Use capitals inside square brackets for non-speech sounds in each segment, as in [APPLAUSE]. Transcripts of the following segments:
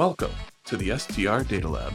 Welcome to the STR Data Lab.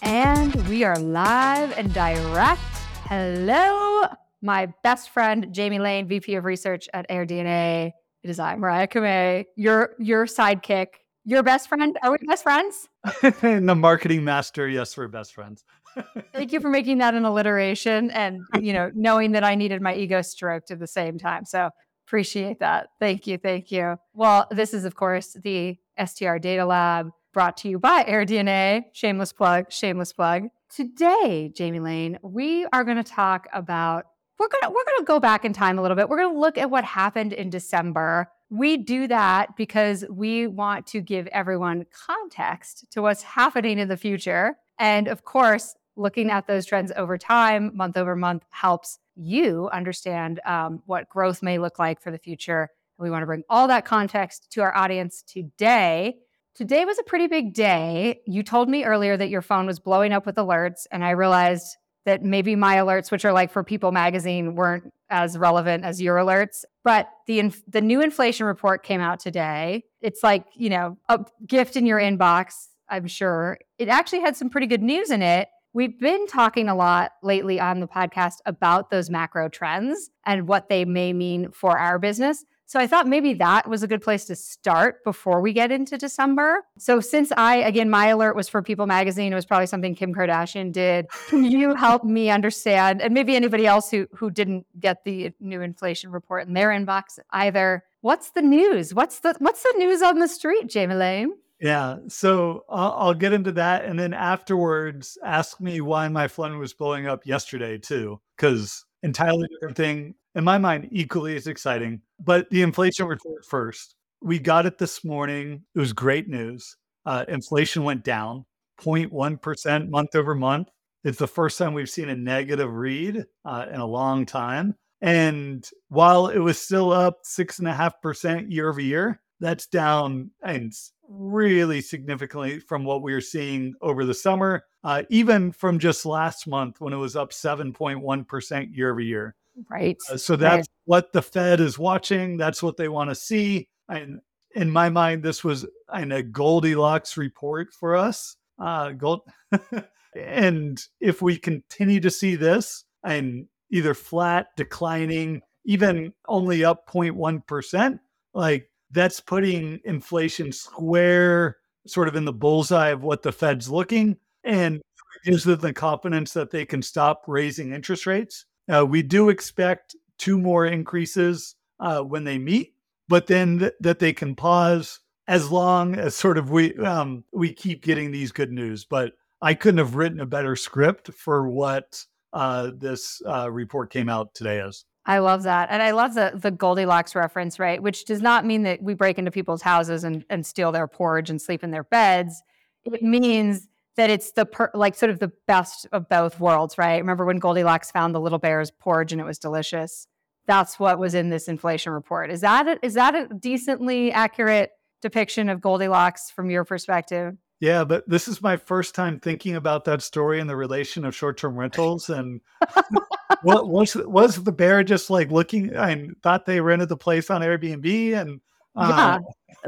And we are live and direct. Hello, my best friend, Jamie Lane, VP of Research at AirDNA. It is I, Mariah Kamei, your, your sidekick, your best friend. Are we best friends? [LAUGHS] the marketing master. Yes, we're best friends. [LAUGHS] Thank you for making that an alliteration and, you know, knowing that I needed my ego stroked at the same time. So appreciate that. Thank you. Thank you. Well, this is, of course, the STR Data Lab brought to you by AirDNA. Shameless plug, shameless plug. Today, Jamie Lane, we are going to talk about we're going to we're going to go back in time a little bit. We're going to look at what happened in December. We do that because we want to give everyone context to what's happening in the future. And of course, looking at those trends over time, month over month, helps you understand um, what growth may look like for the future. And we want to bring all that context to our audience today. Today was a pretty big day. You told me earlier that your phone was blowing up with alerts, and I realized that maybe my alerts, which are like for People Magazine, weren't as relevant as your alerts. But the inf- the new inflation report came out today. It's like you know a gift in your inbox. I'm sure it actually had some pretty good news in it. We've been talking a lot lately on the podcast about those macro trends and what they may mean for our business. So I thought maybe that was a good place to start before we get into December. So since I, again, my alert was for People Magazine, it was probably something Kim Kardashian did. Can you [LAUGHS] help me understand, and maybe anybody else who who didn't get the new inflation report in their inbox either? What's the news? What's the what's the news on the street, Jamie Lane? Yeah. So I'll, I'll, get into that. And then afterwards, ask me why my phone was blowing up yesterday, too, because entirely different thing. In my mind, equally as exciting. But the inflation report first. We got it this morning. It was great news. Uh, inflation went down 0.1% month over month. It's the first time we've seen a negative read uh, in a long time. And while it was still up 6.5% year over year, that's down and really significantly from what we were seeing over the summer, uh, even from just last month when it was up 7.1% year over year. Right. Uh, so that's right. what the Fed is watching. That's what they want to see. And in my mind, this was in a Goldilocks report for us. Uh, gold. [LAUGHS] and if we continue to see this and either flat, declining, even only up 0.1%, like that's putting inflation square sort of in the bullseye of what the Fed's looking and gives them the confidence that they can stop raising interest rates. Uh, we do expect two more increases uh, when they meet, but then th- that they can pause as long as sort of we um, we keep getting these good news. But I couldn't have written a better script for what uh, this uh, report came out today as. I love that. And I love the the Goldilocks reference, right? Which does not mean that we break into people's houses and, and steal their porridge and sleep in their beds. It means that it's the per, like sort of the best of both worlds, right? Remember when Goldilocks found the little bear's porridge and it was delicious? That's what was in this inflation report. Is that a, is that a decently accurate depiction of Goldilocks from your perspective? Yeah, but this is my first time thinking about that story in the relation of short-term rentals and [LAUGHS] what was was the bear just like looking and thought they rented the place on Airbnb and uh, yeah,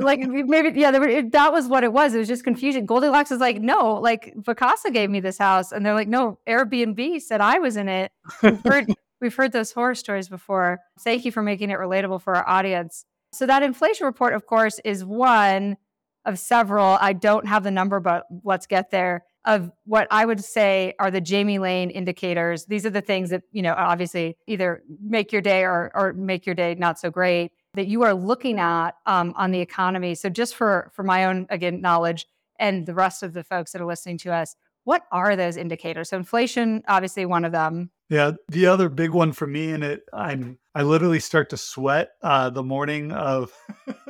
like maybe yeah, were, that was what it was. It was just confusion. Goldilocks is like, no, like Vacasa gave me this house, and they're like, no, Airbnb said I was in it. We've heard, [LAUGHS] we've heard those horror stories before. Thank you for making it relatable for our audience. So that inflation report, of course, is one of several. I don't have the number, but let's get there. Of what I would say are the Jamie Lane indicators. These are the things that, you know, obviously either make your day or, or make your day not so great that you are looking at um, on the economy. So, just for for my own again knowledge and the rest of the folks that are listening to us, what are those indicators? So, inflation, obviously, one of them. Yeah, the other big one for me, and it, I'm I literally start to sweat uh, the morning of [LAUGHS]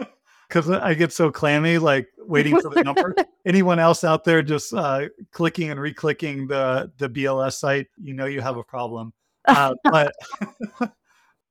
because I get so clammy, like waiting for the number. [LAUGHS] Anyone else out there just uh, clicking and re-clicking the the BLS site, you know you have a problem. Uh, [LAUGHS] but [LAUGHS]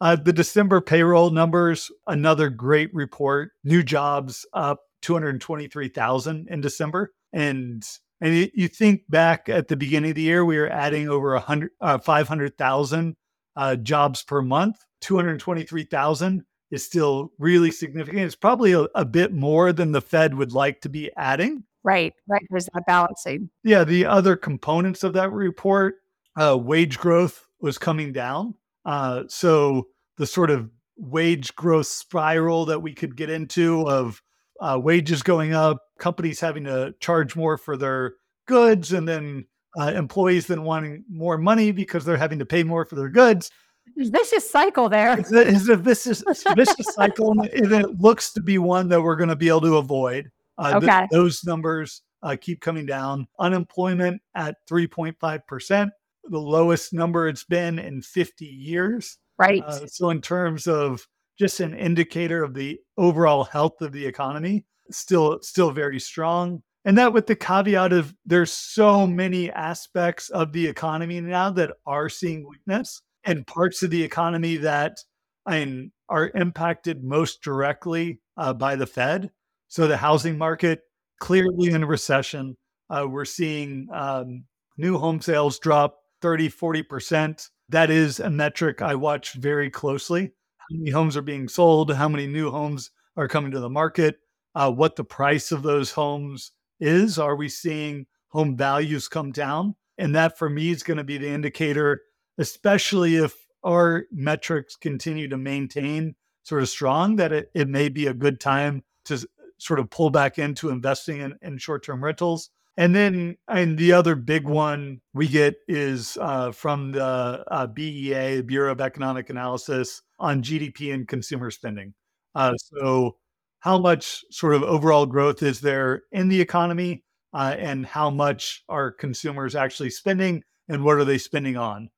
uh, the December payroll numbers, another great report. New jobs up 223,000 in December, and and you think back at the beginning of the year, we were adding over 100, uh, 500,000 uh, jobs per month. 223,000 is still really significant. It's probably a, a bit more than the Fed would like to be adding. Right, right. There's that balancing. Yeah, the other components of that report, uh, wage growth was coming down. Uh, so the sort of wage growth spiral that we could get into of uh, wages going up, companies having to charge more for their goods, and then uh, employees then wanting more money because they're having to pay more for their goods. Vicious cycle there. It's a, it's a vicious, vicious cycle, and it looks to be one that we're going to be able to avoid. Uh, okay. th- those numbers uh, keep coming down. Unemployment at 3.5%, the lowest number it's been in 50 years. Right. Uh, so, in terms of just an indicator of the overall health of the economy, still still very strong. And that with the caveat of there's so many aspects of the economy now that are seeing weakness and parts of the economy that I mean, are impacted most directly uh, by the Fed. So the housing market clearly in recession. Uh, we're seeing um, new home sales drop 30, 40%. That is a metric I watch very closely. How many homes are being sold? How many new homes are coming to the market? Uh, what the price of those homes is? Are we seeing home values come down? And that for me is going to be the indicator, especially if our metrics continue to maintain sort of strong, that it, it may be a good time to sort of pull back into investing in, in short term rentals. And then, and the other big one we get is uh, from the uh, BEA, Bureau of Economic Analysis, on GDP and consumer spending. Uh, so, how much sort of overall growth is there in the economy, uh, and how much are consumers actually spending, and what are they spending on?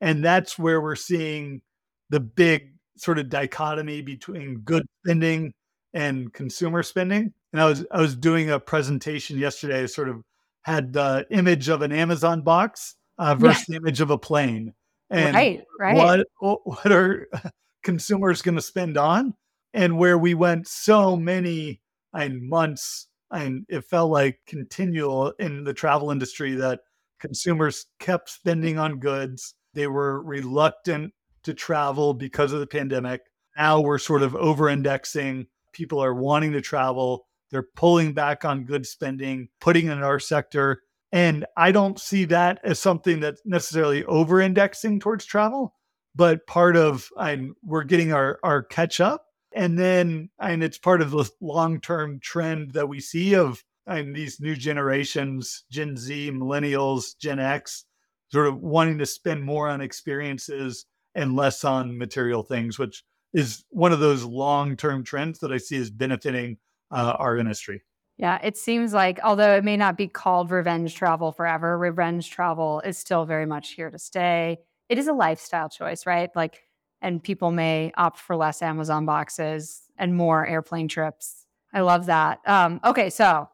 And that's where we're seeing the big sort of dichotomy between good spending and consumer spending. And I was I was doing a presentation yesterday, sort of had the image of an Amazon box uh, versus yeah. the image of a plane. And right, right. What what are [LAUGHS] consumers going to spend on? And where we went so many and months, and it felt like continual in the travel industry that consumers kept spending on goods. They were reluctant to travel because of the pandemic. Now we're sort of over indexing people are wanting to travel. They're pulling back on good spending, putting in our sector. And I don't see that as something that's necessarily over indexing towards travel, but part of and we're getting our, our catch up. And then and it's part of the long term trend that we see of these new generations, Gen Z, millennials, Gen X, sort of wanting to spend more on experiences and less on material things, which is one of those long term trends that I see as benefiting uh, our industry. Yeah, it seems like although it may not be called revenge travel forever, revenge travel is still very much here to stay. It is a lifestyle choice, right? Like, and people may opt for less Amazon boxes and more airplane trips. I love that. Um, okay, so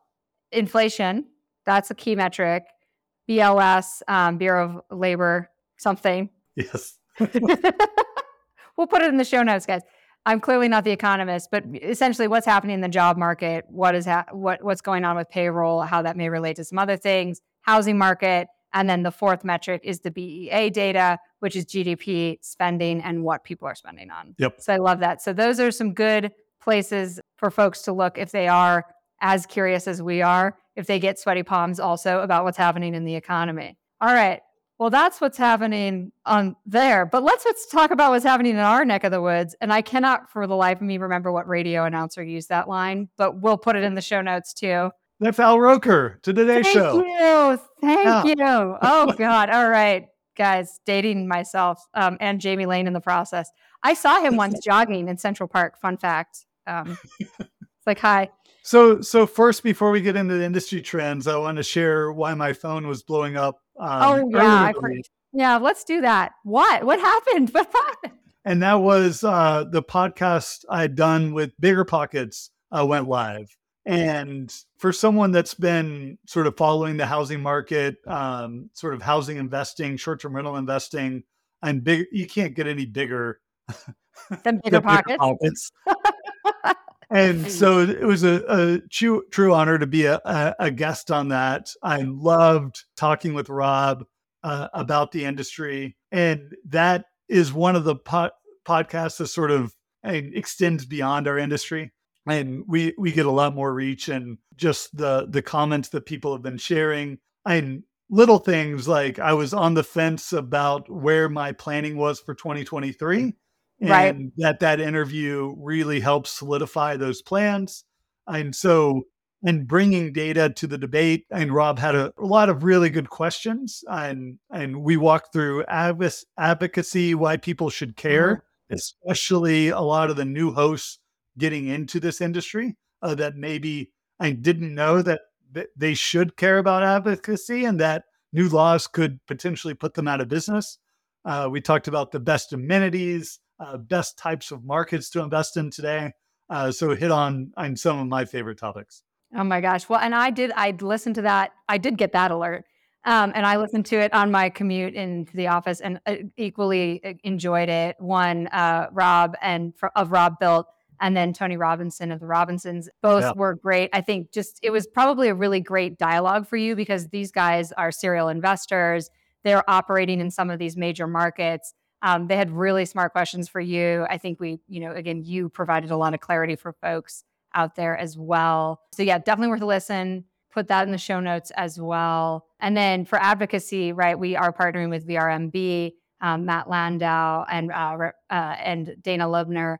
inflation, that's a key metric. BLS, um, Bureau of Labor, something. Yes. [LAUGHS] [LAUGHS] we'll put it in the show notes, guys. I'm clearly not the economist, but essentially, what's happening in the job market, what is ha- what what's going on with payroll, how that may relate to some other things, housing market, and then the fourth metric is the BEA data, which is GDP spending and what people are spending on. Yep. So I love that. So those are some good places for folks to look if they are as curious as we are, if they get sweaty palms also about what's happening in the economy. All right. Well, that's what's happening on there. But let's let's talk about what's happening in our neck of the woods. And I cannot for the life of me remember what radio announcer used that line, but we'll put it in the show notes too. That's Al Roker to Today Thank Show. Thank you. Thank yeah. you. Oh [LAUGHS] God. All right. Guys, dating myself um, and Jamie Lane in the process. I saw him once [LAUGHS] jogging in Central Park. Fun fact. Um, it's like, hi. So, so first, before we get into the industry trends, I want to share why my phone was blowing up um, oh yeah, yeah. Let's do that. What? What happened? [LAUGHS] What happened? And that was uh, the podcast I'd done with BiggerPockets uh, went live. And for someone that's been sort of following the housing market, um, sort of housing investing, short-term rental investing, and big, you can't get any bigger than [LAUGHS] bigger, pockets. pockets. [LAUGHS] and so it was a, a true, true honor to be a, a, guest on that. I loved talking with Rob uh, about the industry, and that is one of the po- podcasts that sort of and extends beyond our industry. And we we get a lot more reach and just the the comments that people have been sharing and little things like I was on the fence about where my planning was for 2023 and that that interview really helped solidify those plans. And so and bringing data to the debate and Rob had a, a lot of really good questions and and we walked through advo- advocacy why people should care especially a lot of the new hosts getting into this industry uh, that maybe I didn't know that th- they should care about advocacy and that new laws could potentially put them out of business. Uh, we talked about the best amenities, uh, best types of markets to invest in today. Uh, so hit on on some of my favorite topics. Oh my gosh. Well, and I did, I listened to that. I did get that alert. Um, and I listened to it on my commute into the office and uh, equally uh, enjoyed it. One, uh, Rob and of Robuilt, and then Tony Robinson of the Robinsons. Both Yeah. were great. I think just it was probably a really great dialogue for you because these guys are serial investors. They're operating in some of these major markets. Um, they had really smart questions for you. I think we, you know, again, you provided a lot of clarity for folks out there as well. So yeah, definitely worth a listen. Put that in the show notes as well. And then for advocacy, right, we are partnering with VRMB, um, Matt Landau, and uh, uh, and Dana Lubner.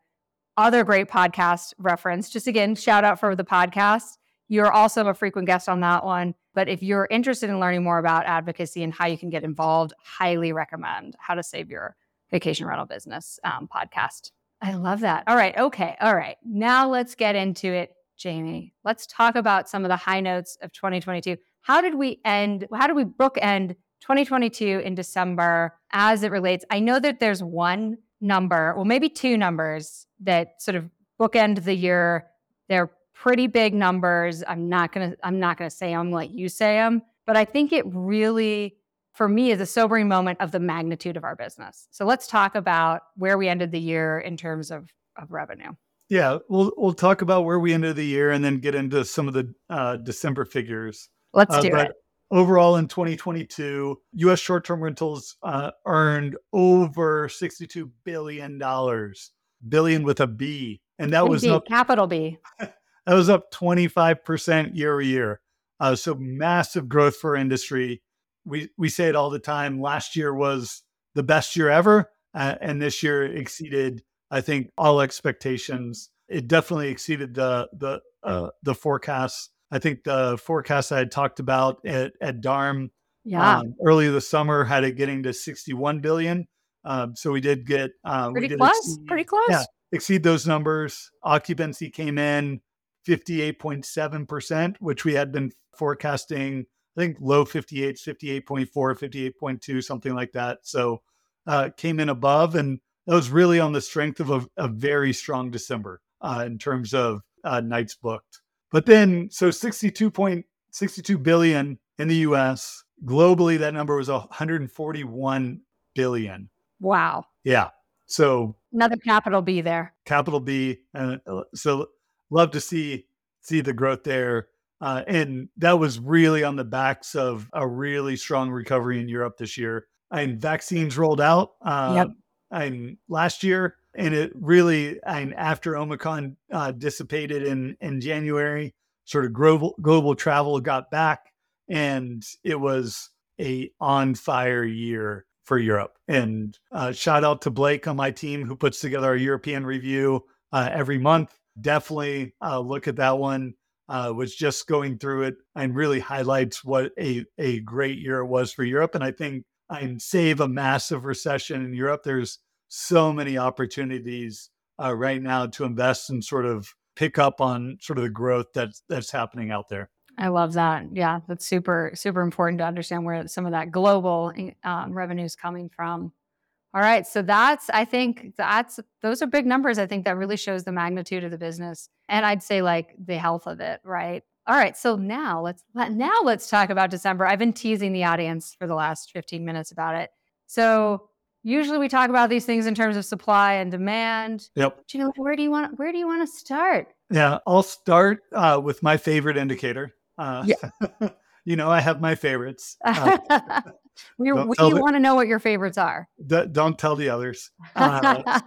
Other great podcast reference. Just again, shout out for the podcast. You're also a frequent guest on that one. But if you're interested in learning more about advocacy and how you can get involved, highly recommend How to Save Your Vacation Rental Business um, podcast. I love that. All right. Okay. All right. Now let's get into it, Jamie. Let's talk about some of the high notes of 2022. How did we end? How did we bookend 2022 in December as it relates? I know that there's one number, well, maybe two numbers that sort of bookend the year. They're pretty big numbers. I'm not gonna. I'm not gonna say them like you say them, but I think it really for me is a sobering moment of the magnitude of our business. So let's talk about where we ended the year in terms of, of revenue. Yeah, we'll we'll talk about where we ended the year and then get into some of the uh, December figures. Let's Uh, do but it. overall in 2022, U.S. short-term rentals uh, earned over 62 billion dollars, billion with a B, and that was B, up capital B. [LAUGHS] that was up 25 percent year over year. Uh, so massive growth for industry. We we say it all the time. Last year was the best year ever, uh, and this year exceeded, I think, all expectations. It definitely exceeded the the uh, the forecasts. I think the forecast I had talked about at, at DARM Yeah, um, earlier this summer had it getting to 61 billion. Um, so we did get uh, we pretty did close. exceed- Pretty close. yeah, exceed those numbers. Occupancy came in 58.7%, which we had been forecasting, I think low 58s, 58.4, 58.2, something like that. So uh, came in above. And that was really on the strength of a, a very strong December uh, in terms of uh, nights booked. But then, so 62.62 billion in the US. Globally, that number was 141 billion. Wow. Yeah. So Another capital B there. capital B. And uh, so love to see see the growth there. Uh, and that was really on the backs of a really strong recovery in Europe this year. And vaccines rolled out um, Yep. and last year, and it really and after Omicron uh, dissipated in in January, sort of global global travel got back, and it was a on fire year for Europe. And uh, shout out to Blake on my team who puts together our European review uh, every month. Definitely uh, look at that one. Uh, was just going through it and really highlights what a, a great year it was for Europe. And I think I save a massive recession in Europe. There's so many opportunities uh, right now to invest and sort of pick up on sort of the growth that's that's happening out there. I love that. Yeah, that's super, super important to understand where some of that global um, revenue is coming from. All right. So that's, I think that's, those are big numbers. I think that really shows the magnitude of the business. And I'd say like the health of it. Right. All right. So now let's, now let's talk about December. I've been teasing the audience for the last 15 minutes about it. So usually we talk about these things in terms of supply and demand. Yep. Do you know, where do you want, where do you want to start? Yeah, I'll start uh, with my favorite indicator. Uh, Yeah. [LAUGHS] you know, I have my favorites. [LAUGHS] Uh, we we the- want to know what your favorites are. d- don't tell the others. [LAUGHS] Uh,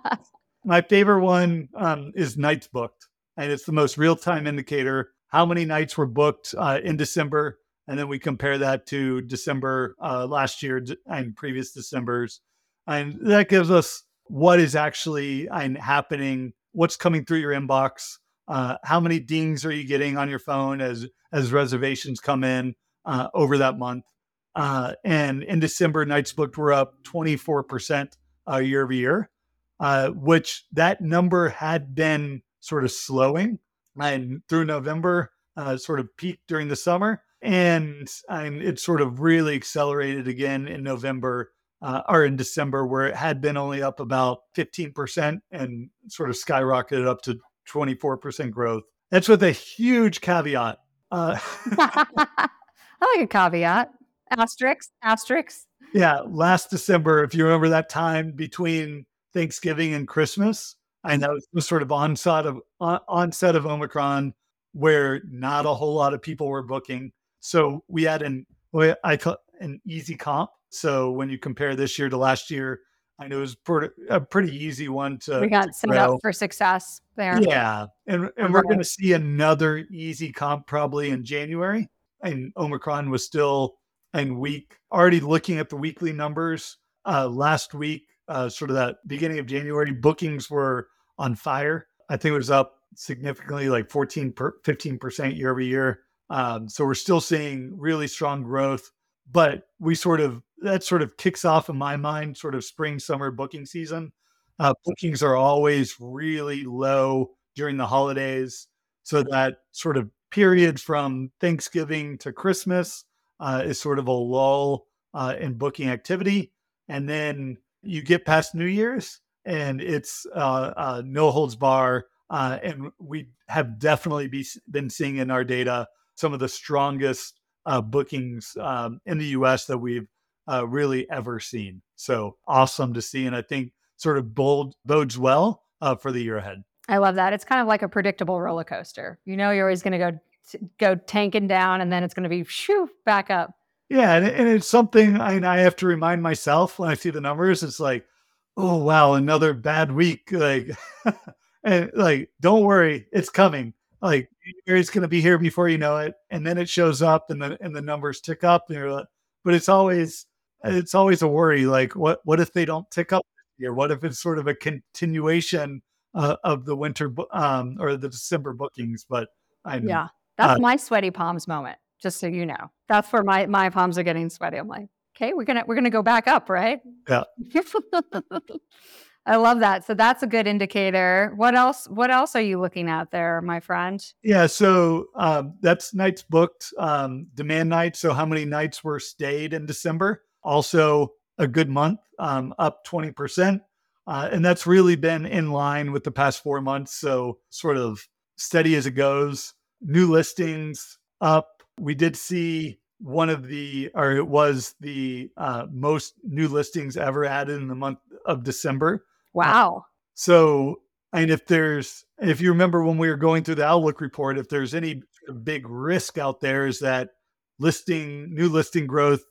my favorite one um, is nights booked, and it's the most real time indicator. How many nights were booked uh, in December, and then we compare that to December uh, last year and previous December's, and that gives us what is actually happening, what's coming through your inbox, uh, how many dings are you getting on your phone as as reservations come in uh, over that month. Uh, and in December, nights booked were up 24% uh, year over year, uh, which that number had been sort of slowing. And through November, uh, sort of peaked during the summer. And, and it sort of really accelerated again in November uh, or in December, where it had been only up about 15% and sort of skyrocketed up to 24% growth. That's with a huge caveat. Uh, [LAUGHS] [LAUGHS] I like a caveat. Asterisk, asterisk. Yeah, last December, if you remember that time between Thanksgiving and Christmas, I mm-hmm. know it was sort of onset of onset of Omicron, where not a whole lot of people were booking. So we had an I call an easy comp. So when you compare this year to last year, I know it was pretty, a pretty easy one to. We got set up for success there. Yeah, and and we're going to see another easy comp probably in January. And Omicron was still and week. Already looking at the weekly numbers, uh, last week, uh, sort of that beginning of January, bookings were on fire. I think it was up significantly, like 14, per, 15% year over year. Um, so we're still seeing really strong growth, but we sort of, that sort of kicks off in my mind, sort of spring, summer booking season. Uh, bookings are always really low during the holidays. So that sort of period from Thanksgiving to Christmas uh, is sort of a lull uh, in booking activity. And then you get past New Year's and it's uh, uh no holds bar. Uh, and we have definitely be, been seeing in our data some of the strongest uh, bookings um, in the US that we've really ever seen. So awesome to see. And I think sort of bold, bodes well for the year ahead. I love that. It's kind of like a predictable roller coaster. You know, you're always going to go go tanking down and then it's going to be shoo back up. Yeah, and, and it's something I, I have to remind myself when I see the numbers. It's like, oh wow, another bad week. Like, [LAUGHS] and like, don't worry, it's coming. Like, it's going to be here before you know it, and then it shows up, and the and the numbers tick up. And you're like, but it's always it's always a worry. Like, what what if they don't tick up here? What if it's sort of a continuation uh, of the winter um, or the December bookings? But I know. Yeah. That's uh, my sweaty palms moment, just so you know. That's where my my palms are getting sweaty. I'm like, okay, we're gonna we're gonna go back up, right? Yeah. [LAUGHS] I love that. So that's a good indicator. What else? What else are you looking at there, my friend? Yeah. So um, that's nights booked, um, demand nights. So how many nights were stayed in December? Also a good month, um, up twenty percent, uh, and that's really been in line with the past four months. So sort of steady as it goes new listings up. We did see one of the, or it was the uh, most new listings ever added in the month of December. Wow. Uh, so, and if there's, if you remember when we were going through the Outlook report, if there's any big risk out there, is that listing, new listing growth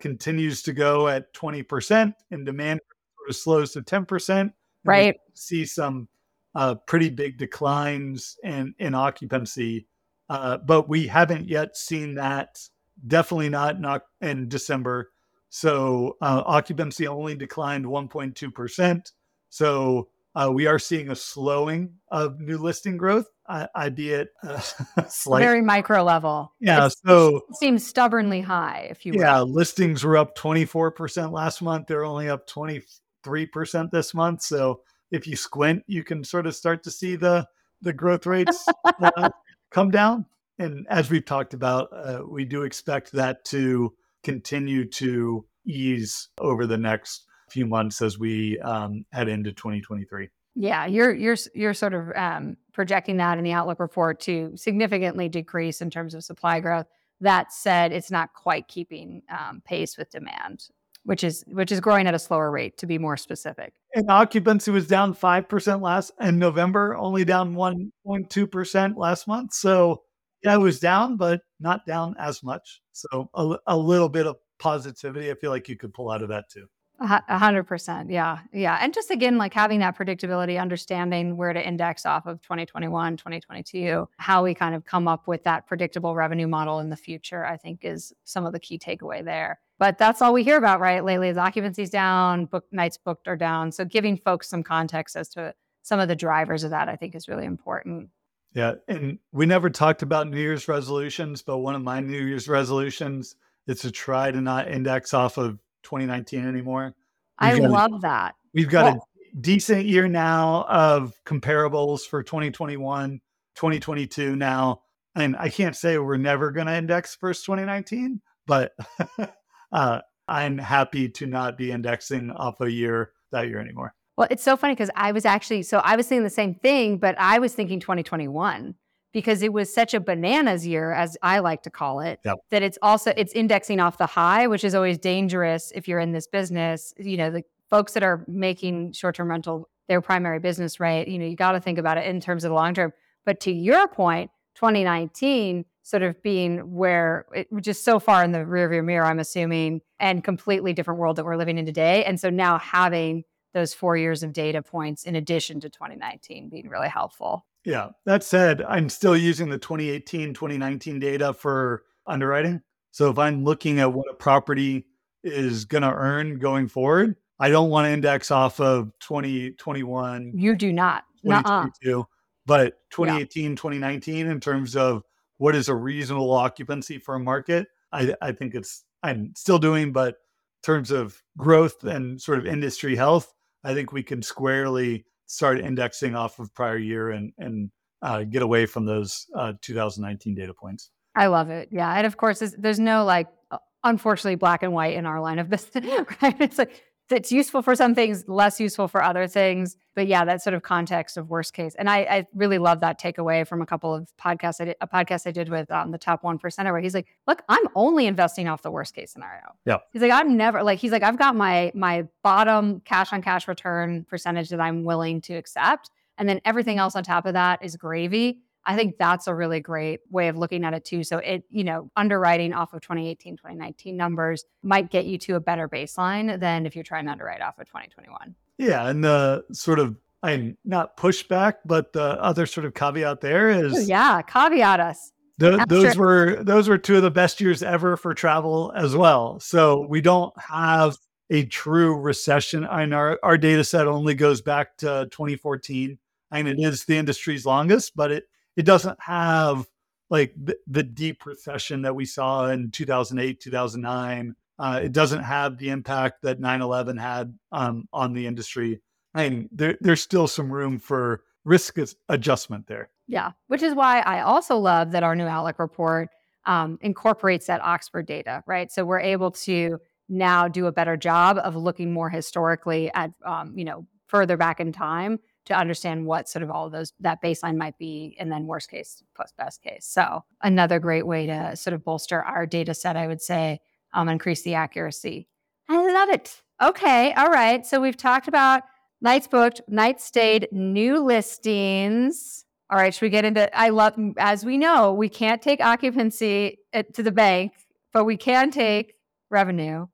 continues to go at 20% and demand sort of slows to 10%. Right. See some uh, pretty big declines in, in occupancy uh, but we haven't yet seen that. Definitely not not in December. So uh, occupancy only declined 1.2%. So uh, we are seeing a slowing of new listing growth, uh, albeit [LAUGHS] uh, slight. Very micro level. Yeah. It's, so it seems stubbornly high, if you will. Yeah. Listings were up 24% last month. They're only up 23% this month. So if you squint, you can sort of start to see the the growth rates uh, come down. And as we've talked about, uh, we do expect that to continue to ease over the next few months as we um, head into 2023. Yeah, you're you're you're sort of um, projecting that in the outlook report to significantly decrease in terms of supply growth. That said, it's not quite keeping um, pace with demand, which is which is growing at a slower rate. To be more specific, and occupancy was down five percent last in November, only down one point two percent last month. So yeah, it was down, but not down as much. So a, a little bit of positivity. I feel like you could pull out of that too. A hundred percent. Yeah. Yeah. And just again, like having that predictability, understanding where to index off of 2021, 2022, how we kind of come up with that predictable revenue model in the future, I think is some of the key takeaway there. But that's all we hear about, right? Lately, is occupancy's down, book nights booked are down. So giving folks some context as to some of the drivers of that, I think is really important. Yeah. And we never talked about New Year's resolutions, but one of my New Year's resolutions is to try to not index off of 2019 anymore. We've I love a, that. We've got well, a decent year now of comparables for 2021, 2022 now. And I can't say we're never going to index first 2019, but [LAUGHS] uh, I'm happy to not be indexing off a year that year anymore. Well, it's so funny because I was actually, so I was saying the same thing, but I was thinking 2021 because it was such a bananas year as i like to call it yep. that it's also it's indexing off the high which is always dangerous if you're in this business you know the folks that are making short-term rental their primary business right you know you got to think about it in terms of the long term but to your point 2019 sort of being where it just so far in the rearview mirror i'm assuming and completely different world that we're living in today and so now having those four years of data points in addition to 2019 being really helpful yeah. That said, I'm still using the 2018, 2019 data for underwriting. So if I'm looking at what a property is going to earn going forward, I don't want to index off of 2021. You do not. 2022. But 2018, yeah. 2019, in terms of what is a reasonable occupancy for a market, I, I think it's, I'm still doing, but in terms of growth and sort of industry health, I think we can squarely start indexing off of prior year and and uh, get away from those uh, 2019 data points. I love it. Yeah, and of course, there's no like, unfortunately, black and white in our line of business. [LAUGHS] Right? It's like it's useful for some things, less useful for other things. But yeah, that sort of context of worst case. And I, I really love that takeaway from a couple of podcasts. I did, a podcast I did with um, the top one percenter where he's like, look, I'm only investing off the worst case scenario. Yeah. He's like, I'm never like, he's like, I've got my my bottom cash on cash return percentage that I'm willing to accept. And then everything else on top of that is gravy. I think that's a really great way of looking at it too. So it, you know, underwriting off of 2018, 2019 numbers might get you to a better baseline than if you're trying to underwrite off of 2021. Yeah. And the sort of I'm not pushback, but the other sort of caveat there oh, is Ooh, yeah, caveat us. Those sure. were those were two of the best years ever for travel as well. So we don't have a true recession. And our, our data set only goes back to 2014. and it is the industry's longest, but it it doesn't have like the, the deep recession that we saw in 2008, 2009. Uh, it doesn't have the impact that 9/11 had um, on the industry. I mean, there, there's still some room for risk adjustment there. Yeah, which is why I also love that our new Outlook report um, incorporates that Oxford data, right? So we're able to now do a better job of looking more historically at, um, you know, further back in time to understand what sort of all of those that baseline might be and then worst case plus best case. So another great way to sort of bolster our data set i would say um, increase the accuracy. I love it. Okay all right. So we've talked about nights booked nights stayed new listings. All right should we get into i love as we know we can't take occupancy to the bank but we can take revenue.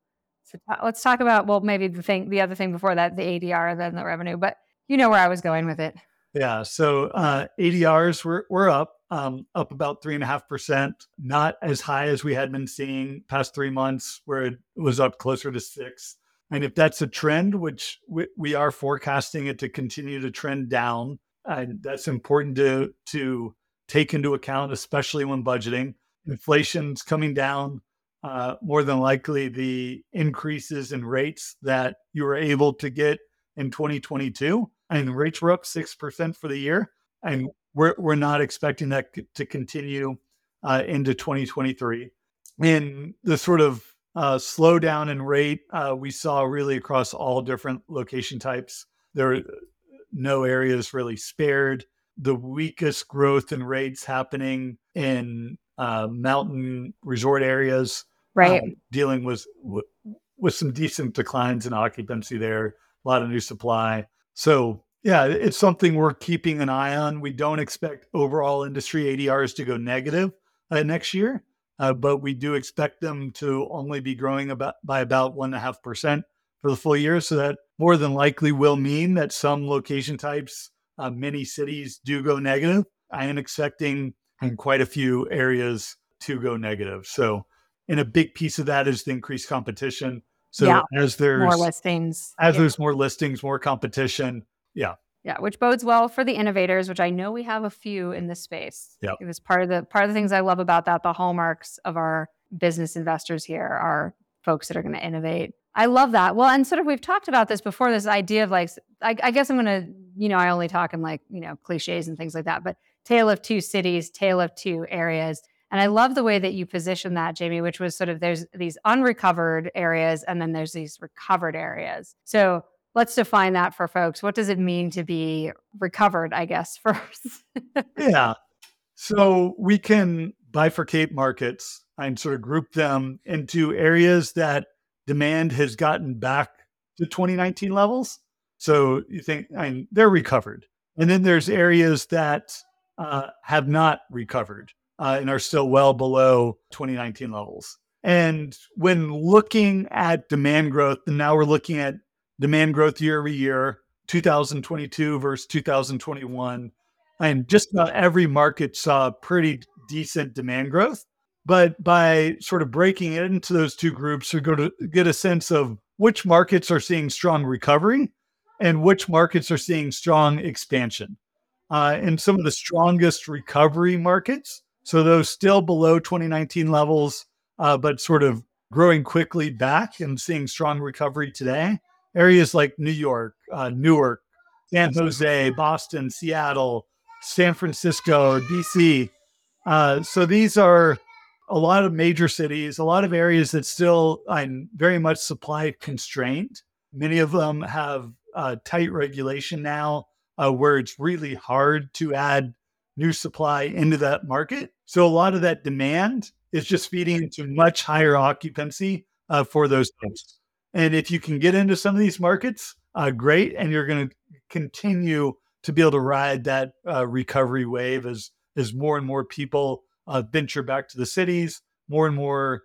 So let's talk about well maybe the thing the other thing before that the adr and then the revenue but you know where I was going with it. Yeah. So uh, ADRs were, were up, um, up about three and a half percent, not as high as we had been seeing past three months, where it was up closer to six. And if that's a trend, which we, we are forecasting it to continue to trend down, and that's important to to take into account, especially when budgeting. Inflation's coming down. Uh, more than likely, the increases in rates that you were able to get in 2022 and rates were up 6% for the year. And we're, we're not expecting that to continue uh, into 2023. And the sort of uh, slowdown in rate, uh, we saw really across all different location types. There are no areas really spared. The weakest growth in rates happening in uh, mountain resort areas, right? Um, dealing with with some decent declines in occupancy there. A lot of new supply. So yeah, it's something we're keeping an eye on. We don't expect overall industry ADRs to go negative uh, next year, uh, but we do expect them to only be growing about by about one and a half percent for the full year. So that more than likely will mean that some location types, uh, many cities do go negative. I am expecting in quite a few areas to go negative. So, and a big piece of that is the increased competition. So Yeah. as there's More listings. as Yeah. there's more listings, more competition. Yeah. Yeah, which bodes well for the innovators, which I know we have a few in this space. Yeah. It was part of the part of the things I love about that. The hallmarks of our business investors here are folks that are going to innovate. I love that. Well, and sort of we've talked about this before. This idea of like, I, I guess I'm going to, you know, I only talk in like, you know, cliches and things like that. But tale of two cities, tale of two areas. And I love the way that you position that, Jamie, which was sort of there's these unrecovered areas and then there's these recovered areas. So let's define that for folks. What does it mean to be recovered, I guess, [LAUGHS] first? Yeah. So we can bifurcate markets and sort of group them into areas that demand has gotten back to 2019 levels. So you think I mean, they're recovered. And then there's areas that uh, have not recovered uh, and are still well below 2019 levels. And when looking at demand growth, and now we're looking at demand growth year over year, 2022 versus 2021, and just about every market saw pretty decent demand growth. But by sort of breaking it into those two groups, we're going to get a sense of which markets are seeing strong recovery and which markets are seeing strong expansion. Uh, and some of the strongest recovery markets, so those still below 2019 levels, uh, but sort of growing quickly back and seeing strong recovery today. Areas like New York, uh, Newark, San Jose, Boston, Seattle, San Francisco, DC. Uh, so these are a lot of major cities, a lot of areas that still I'm very much supply constrained. Many of them have uh, tight regulation now, uh, where it's really hard to add new supply into that market. So a lot of that demand is just feeding into much higher occupancy uh, for those types. And if you can get into some of these markets, uh, great, and you're going to continue to be able to ride that uh, recovery wave as as more and more people uh, venture back to the cities, more and more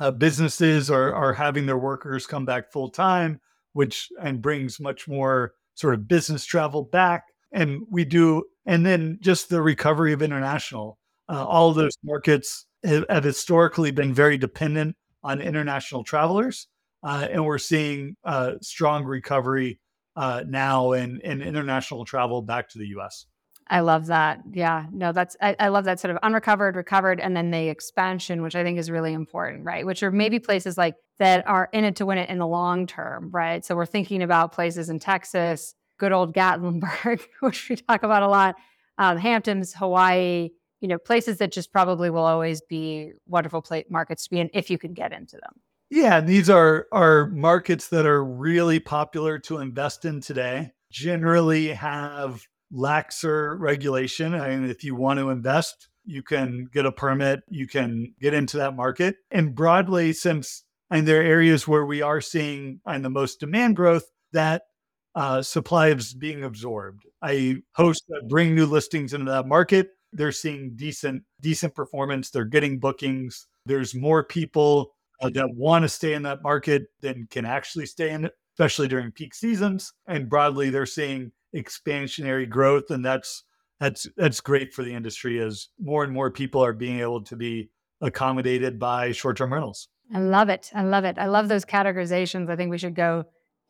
uh, businesses are are having their workers come back full time, which and brings much more sort of business travel back. And we do, and then just the recovery of international. Uh, all of those markets have, have historically been very dependent on international travelers, uh, and we're seeing uh, strong recovery uh, now in, in international travel back to the U.S. I love that. Yeah, no, that's I, I love that sort of unrecovered, recovered, and then the expansion, which I think is really important, right? Which are maybe places like that are in it to win it in the long term, right? So we're thinking about places in Texas, good old Gatlinburg, [LAUGHS] which we talk about a lot, um, Hamptons, Hawaii, you know, places that just probably will always be wonderful pla- markets to be in if you can get into them. Yeah, these are are markets that are really popular to invest in today. Generally have laxer regulation. I mean, if you want to invest, you can get a permit, you can get into that market. And broadly, since and there are areas where we are seeing and the most demand growth, that uh, supply is being absorbed. I host bring new listings into that market. They're seeing decent decent performance. They're getting bookings. There's more people uh, that want to stay in that market than can actually stay in it, especially during peak seasons. And broadly, they're seeing expansionary growth, and that's that's that's great for the industry as more and more people are being able to be accommodated by short-term rentals. I love it. I love it. I love those categorizations. I think we should go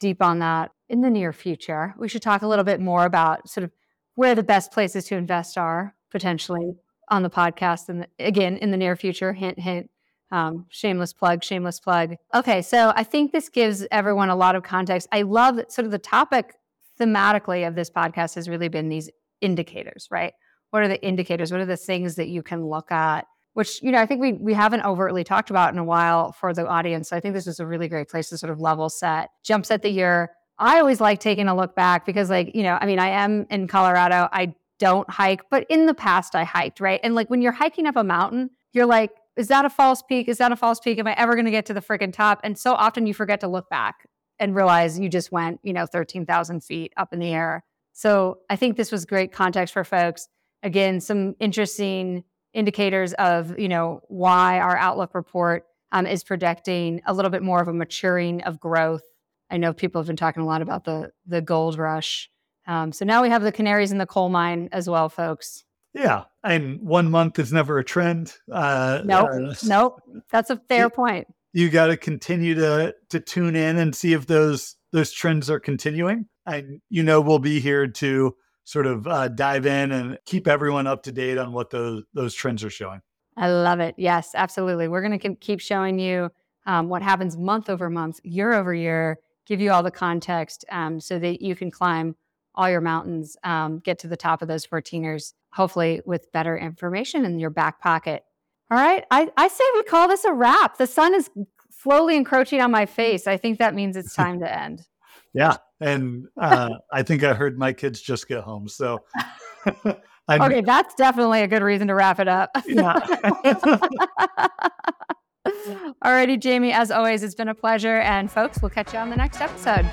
deep on that in the near future. We should talk a little bit more about sort of where the best places to invest are potentially on the podcast. And again, in the near future, hint, hint, um, shameless plug, shameless plug. Okay, so I think this gives everyone a lot of context. I love sort of the topic thematically of this podcast has really been these indicators, right? What are the indicators? What are the things that you can look at? Which, you know, I think we we haven't overtly talked about in a while for the audience. So I think this is a really great place to sort of level set, jump set the year. I always like taking a look back because, like, you know, I mean, I am in Colorado. I don't hike, but in the past I hiked, right? And like when you're hiking up a mountain, you're like, is that a false peak? Is that a false peak? Am I ever going to get to the freaking top? And so often you forget to look back and realize you just went, you know, 13,000 feet up in the air. So I think this was great context for folks. Again, some interesting indicators of, you know, why our outlook report um, is projecting a little bit more of a maturing of growth I know people have been talking a lot about the the gold rush. Um, so now we have the canaries in the coal mine as well, folks. Yeah, and one month is never a trend. Uh, nope, uh, nope. That's a fair you, point. You got to continue to to tune in and see if those those trends are continuing. And you know, we'll be here to sort of uh, dive in and keep everyone up to date on what those those trends are showing. I love it. Yes, absolutely. We're going to keep showing you um, what happens month over month, year over year, give you all the context um, so that you can climb all your mountains, um, get to the top of those 14ers, hopefully with better information in your back pocket. All right. I, I say we call this a wrap. The sun is slowly encroaching on my face. I think that means it's [LAUGHS] time to end. yeah. And uh, I think I heard my kids just get home. So. [LAUGHS] okay, that's definitely a good reason to wrap it up. Yeah. [LAUGHS] Alrighty, Jamie, as always, it's been a pleasure. And folks, we'll catch you on the next episode.